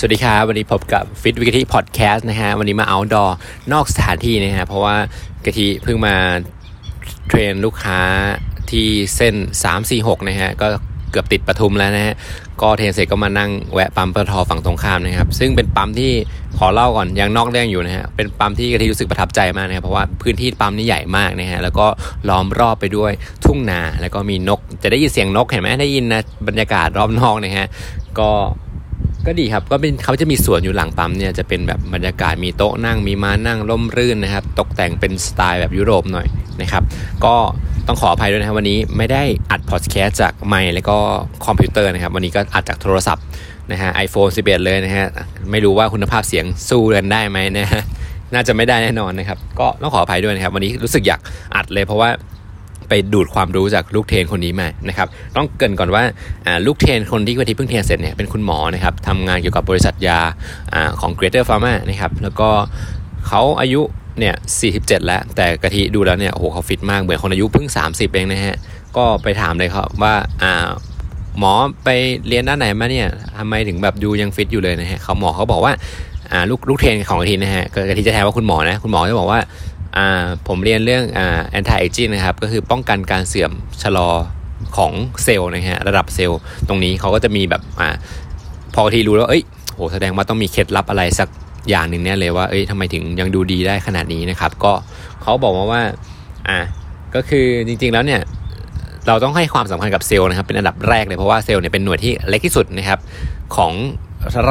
สวัสดีครับวันนี้พบกับ Fit วิกฤตพอดแคสต์นะฮะวันนี้มาเอาดอนอกสถานที่นะฮะเพราะว่ากะทิเพิ่งมาเทรนลูกค้าที่เส้น 346 นะฮะก็เกือบติดปทุมแล้วนะฮะก็เทรนเสร็จก็มานั่งแวะปั๊มปตทฝั่งตรงข้ามนะครับ ซึ่งเป็นปั๊มที่ขอเล่าก่อนยังนอกเรื่องอยู่นะฮะเป็นปั๊มที่กะทิรู้สึกประทับใจมากนะครับเพราะว่าพื้นที่ปั๊มนี่ใหญ่มากนะฮะแล้วก็ล้อมรอบไปด้วยทุ่งนาแล้วก็มีนก จะได้ยินเสียงนกเห็นไหมได้ยินนะบรรยากาศรอบนอกนะฮะก็ ก็ดีครับก็เป็นเขาจะมีสวนอยู่หลังปั๊มเนี่ยจะเป็นแบบบรรยากาศมีโต๊ะนั่งมีม้านั่งร่มรื่นนะครับ ตกแต่งเป็นสไตล์แบบยุโรปหน่อยนะครับ ก็ต้องขออภัยด้วยนะครับวันนี้ไม่ได้อัดพอดแคสต์จากไมค์แล้วก็คอมพิวเตอร์นะครับ วันนี้ก็อัดจากโทรศัพท์นะฮะ iPhone 11เลยนะฮะไม่รู้ว่าคุณภาพเสียงสู้กันได้ไหมนะฮะน่าจะไม่ได้แน่นอนนะครับ ก็ต้องขออภัยด้วยนะครับ วันนี้รู้สึกอยากอัดเลยเพราะว่า ไปดูดความรู้จากลูกเทนคนนี้มานะครับต้องเกรินก่อนว่าลูกเทนคนที่วันที่เพิ่งเทนเสร็จเนี่ยเป็นคุณหมอนะครับทำงานเกี่ยวกับบริษัทยาอของ Greater Pharma นะครับแล้วก็เขาอายุเนี่ย 47 แล้ว แต่กะทิดูแล้วเนี่ย โอ้โหเขาฟิตมาก เหมือนคนอายุเพิ่ง 30 เองนะฮะ ก็ไปถามเลยครับว่า อ่า หมอไปเรียนด้านไหนมาเนี่ยทำไมถึงแบบดูยังฟิตอยู่เลยนะฮะ เขาหมอเขาบอกว่า อ่า ลูกลูกเทรนของกะทินะฮะกะทิจะแทนว่าคุณหมอนะ คุณหมอจะบอกว่า ผมเรียนเรื่องอ่า anti aging นะครับ ก็คือป้องกันการเสื่อมชะลอของเซลล์นะฮะระดับเซลล์ตรงนี้เขาก็จะมีแบบอ่าพอกะทิรู้แล้วเอ้ยโหแสดงว่าต้องมีเคล็ดลับอะไรสักอย่างหนึ่งเนี่เลยว่าเอ้ยทำไมถึงยังดูดีได้ขนาดนี้นะครับ ก็เขาบอกมาว่าอ่าก็คือจริงๆแล้วเนี่ยเราต้องให้ความสำคัญกับเซลล์นะครับเป็นอันดับแรกเลยเพราะว่าเซลล์เนี่ยเป็นหน่วยที่เล็กที่สุดนะครับของ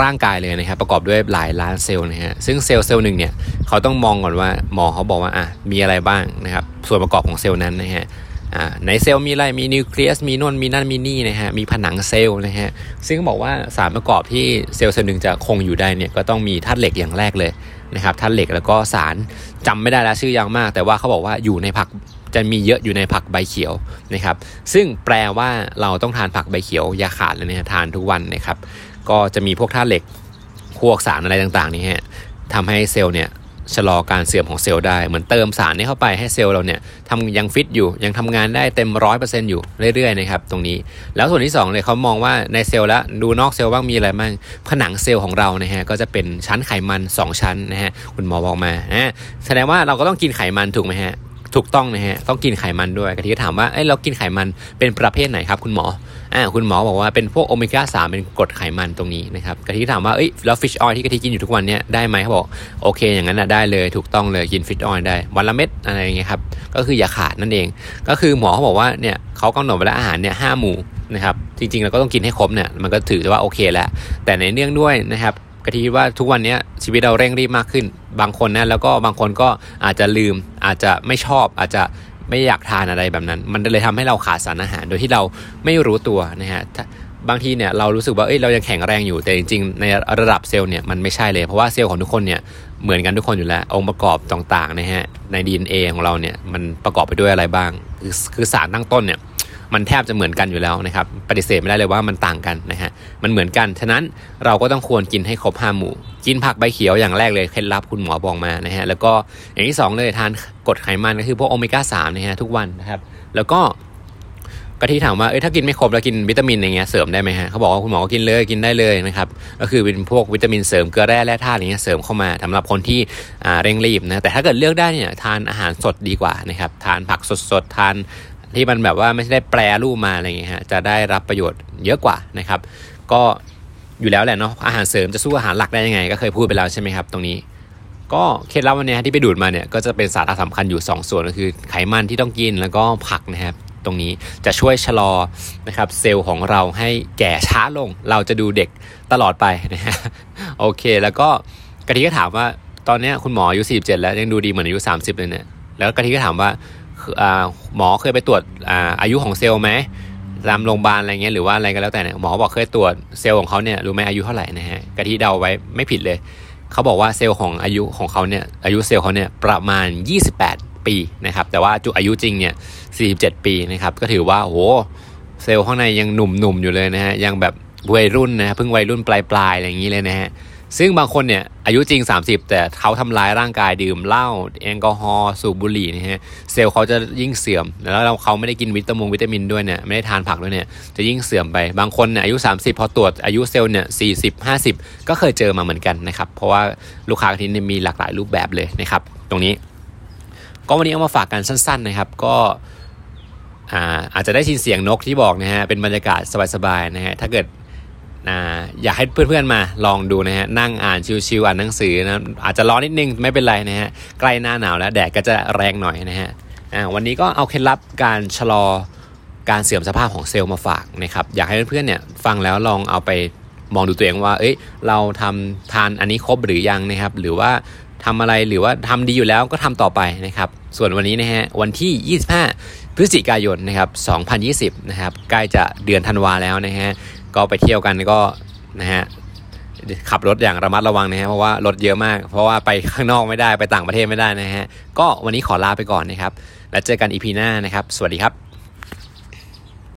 ร่างกายเลยนะครับประกอบด้วยหลายล้านเซลล์นะฮะซึ่งเซลล์เซลล์หนึ่งเนี่ยเขาต้องมองก่อนว่าหมอเขาบอกว่าอะมีอะไรบ้างนะครับส่วนประกอบของเซลล์นั้นนะฮะในเซลล์มีอะไรมีนิวเคลียสมีนวนมีนั่นมีนี่นะฮะมีผนังเซลล์นะฮะซึ่งบอกว่าสารประกอบที่เซลล์เซลล์หนึ่งจะคงอยู่ได้เนี่ยก็ต้องมีธาตุเหล็กอย่างแรกเลยนะครับธาตุเหล็กแล้วก็สารจำไม่ได้แล้วชื่อยางมาก แต่ว่าเขาบอกว่าอยู่ในผักจะมีเยอะอยู่ในผักใบเขียวนะครับ ซึ่งแปลว่าเราต้องทานผักใบเขียวอย่าขาดเลยนะทานทุกวันนะครับ ก็จะมีพวกธาตุเหล็กพวกสารอะไรต่างๆนี่ฮะทำให้เซลล์เนี่ยชะลอการเสื่อมของเซลล์ได้เหมือนเติมสารนี้เข้าไปให้เซลล์เราเนี่ยทำยังฟิตอยู่ ยังทำงานได้เต็มร้อยเปอร์เซ็นต์อยู่เรื่อยๆนะครับตรงนี้ แล้วส่วนที่2เลยเขามองว่าในเซลล์แล้วดูนอกเซลล์บ้างมีอะไรบ้างผนังเซลล์ของเรานะฮะก็จะเป็นชั้นไขมัน 2 ชั้นนะฮะคุณหมอบอกมานะแสดงว่าเราก็ต้องกินไขมันถูกไหมฮะถูกต้องนะฮะต้องกินไขมันด้วยกะทิก็ถามว่าเอ้ยเรากินไขมันเป็นประเภทไหนครับคุณหมอ อ่าคุณหมอบอกว่าเป็นพวกโอเมก้าสามเป็นกรดไขมันตรงนี้นะครับกะทิถามว่าเอ้ยแล้วฟิชออยที่กะทิกินอยู่ทุกวันเนี้ยได้ไหมเขาบอกโอเคอย่างนั้นนะได้เลยถูกต้องเลยกินฟิชออยได้ วันละเม็ดอะไรอย่างเงี้ยครับก็คืออย่าขาดนั่นเอง ก็คือหมอเขาบอกว่าเนี่ยเขากำหนดไว้แล้วอาหารเนี่ยห้าหมู่นะครับจริงๆเราก็ต้องกินให้ครบเนี่ยมันก็ถือว่าโอเคแล้วแต่ในเนื่องด้วยนะครับกะทิว่าทุกวันนี้ชีวิตเราเร่งรีบมากขึ้น บางคนนะแล้วก็บางคนก็อาจจะลืมอาจจะไม่ชอบอาจจะ ไม่อยากทานอะไรแบบนั้น มันเลยทำให้เราขาดสารอาหาร โดยที่เราไม่รู้ตัวนะฮะบางทีเนี่ยเรารู้สึกว่าเอ้ยเรายังแข็งแรงอยู่แต่จริงๆในระดับเซลล์เนี่ยมันไม่ใช่เลยเพราะว่าเซลล์ของทุกคนเนี่ยเหมือนกันทุกคนอยู่แล้ว องค์ประกอบต่างๆนะฮะใน DNA ของเราเนี่ยมันประกอบไปด้วยอะไรบ้าง คือคือสารตั้งต้นเนี่ย มันแทบจะเหมือนกันอยู่แล้วนะครับปฏิเสธไม่ได้เลยว่ามันต่างกันนะฮะมันเหมือนกัน ฉะนั้นเราก็ต้องควรกินให้ครบห้าหมู่ กินผักใบเขียวอย่างแรกเลยเคล็ดลับคุณหมอบอกมานะฮะแล้วก็อย่างที่ 2 เลยทานกรดไขมันก็คือพวกโอเมก้าสามนะฮะทุกวันนะครับแล้วก็กะทิถามว่าเอ้ยถ้ากินไม่ครบแล้วกินวิตามินอย่างเงี้ยเสริมได้ไหมฮะเขาบอกว่าคุณหมอกินเลยกินได้เลยนะครับก็คือเป็นพวกวิตามินเสริมเกลือแร่แร่ธาตุอย่างเงี้ยเสริมเข้ามาสำหรับคนที่เร่งรีบนะแต่ถ้าเกิดเลือกได้เนี่ยทานอาหารสดดีกว่านะครับทานผักสดๆทาน ที่มันแบบว่าไม่ได้แปรรูปมาอะไรเงี้ยฮะจะได้รับประโยชน์เยอะกว่านะครับ ก็อยู่แล้วแหละเนาะอาหารเสริมจะสู้อาหารหลักได้ยังไง ก็เคยพูดไปแล้วใช่ไหมครับ ตรงนี้ ก็เคล็ดลับวันนี้ที่ไปดูดมาเนี่ยก็จะเป็นสาระสำคัญอยู่ 2 ส่วนก็คือไขมันที่ต้องกินแล้วก็ผักนะครับตรงนี้จะช่วยชะลอนะครับเซลล์ของเราให้แก่ช้าลง เราจะดูเด็กตลอดไปนะฮะโอเค แล้วก็กะทิก็ถามว่าตอนนี้คุณหมออายุ47 แล้วยังดูดีเหมือนอายุ 30 เลยเนี่ยแล้วกะทิก็ถามว่า หมอเคยไปตรวจอายุของเซลล์ไหมตามโรงพยาบาลอะไรเงี้ยหรือว่าอะไรก็แล้วแต่เนี่ยหมอบอกเคยตรวจเซลล์ของเขาเนี่ยรู้ไหมอายุเท่าไหร่นะฮะกะทิเดาไว้ไม่ผิดเลย เขาบอกว่าเซลล์ของอายุของเขาเนี่ยอายุเซลล์เขาเนี่ยประมาณ 28 ปีนะครับแต่ว่าจุอายุจริงเนี่ย47 ปีนะครับก็ถือว่าโอ้เซลล์ข้างในยังหนุ่มๆอยู่เลยนะฮะยังแบบวัยรุ่นนะเพิ่งวัยรุ่นปลายๆอะไรอย่างนี้เลยนะฮะ ซึ่งบางคนเนี่ยอายุจริง 30 แต่เขาทำร้ายร่างกายดื่มเหล้าแอลกอฮอล์สูบบุหรี่นะฮะเซลล์เขาจะยิ่งเสื่อม แล้วเราเขาไม่ได้กินวิตามินวิตามินด้วยเนี่ยไม่ได้ทานผักด้วยเนี่ยจะยิ่งเสื่อมไปบางคนเนี่ยอายุ 30 พอตรวจอายุเซลล์เนี่ย40 50ก็เคยเจอมาเหมือนกันนะครับเพราะว่าลูกค้ากระทินมีหลากหลายรูปแบบเลยนะครับตรงนี้ ก็วันนี้เอามาฝากกันสั้น ๆ นะครับก็อาจจะได้ยินเสียงนกที่บอกนะฮะเป็นบรรยากาศสบายๆนะฮะถ้าเกิด อยากให้เพื่อนๆมาลองดูนะฮะนั่งอ่านชิวๆอ่านหนังสือนะอาจจะร้อนนิดนึงไม่เป็นไรนะฮะใกล้หน้าหนาวแล้วแดดก็จะแรงหน่อยนะฮะวันนี้ก็เอาเคล็ดลับการชะลอการเสื่อมสภาพของเซลล์มาฝากนะครับอยากให้เพื่อนๆเนี่ยฟังแล้วลองเอาไปมองดูตัวเองว่า เอ้ย เราทำทานอันนี้ครบหรือยังนะครับ หรือว่าทำอะไรหรือว่าทำดีอยู่แล้วก็ทำต่อไปนะครับ ส่วนวันนี้นะฮะวันที่ 25 พฤศจิกายนนะครับ 2020 นะครับ ใกล้จะเดือนธันวาแล้วนะฮะก็ไปเที่ยวกันก็นะฮะขับรถอย่างระมัดระวังนะฮะเพราะว่ารถเยอะมาก เพราะว่าไปข้างนอกไม่ได้ไปต่างประเทศไม่ได้นะฮะก็วันนี้ขอลาไปก่อนนะครับ แล้วเจอกันอีพีหน้านะครับ สวัสดีครับ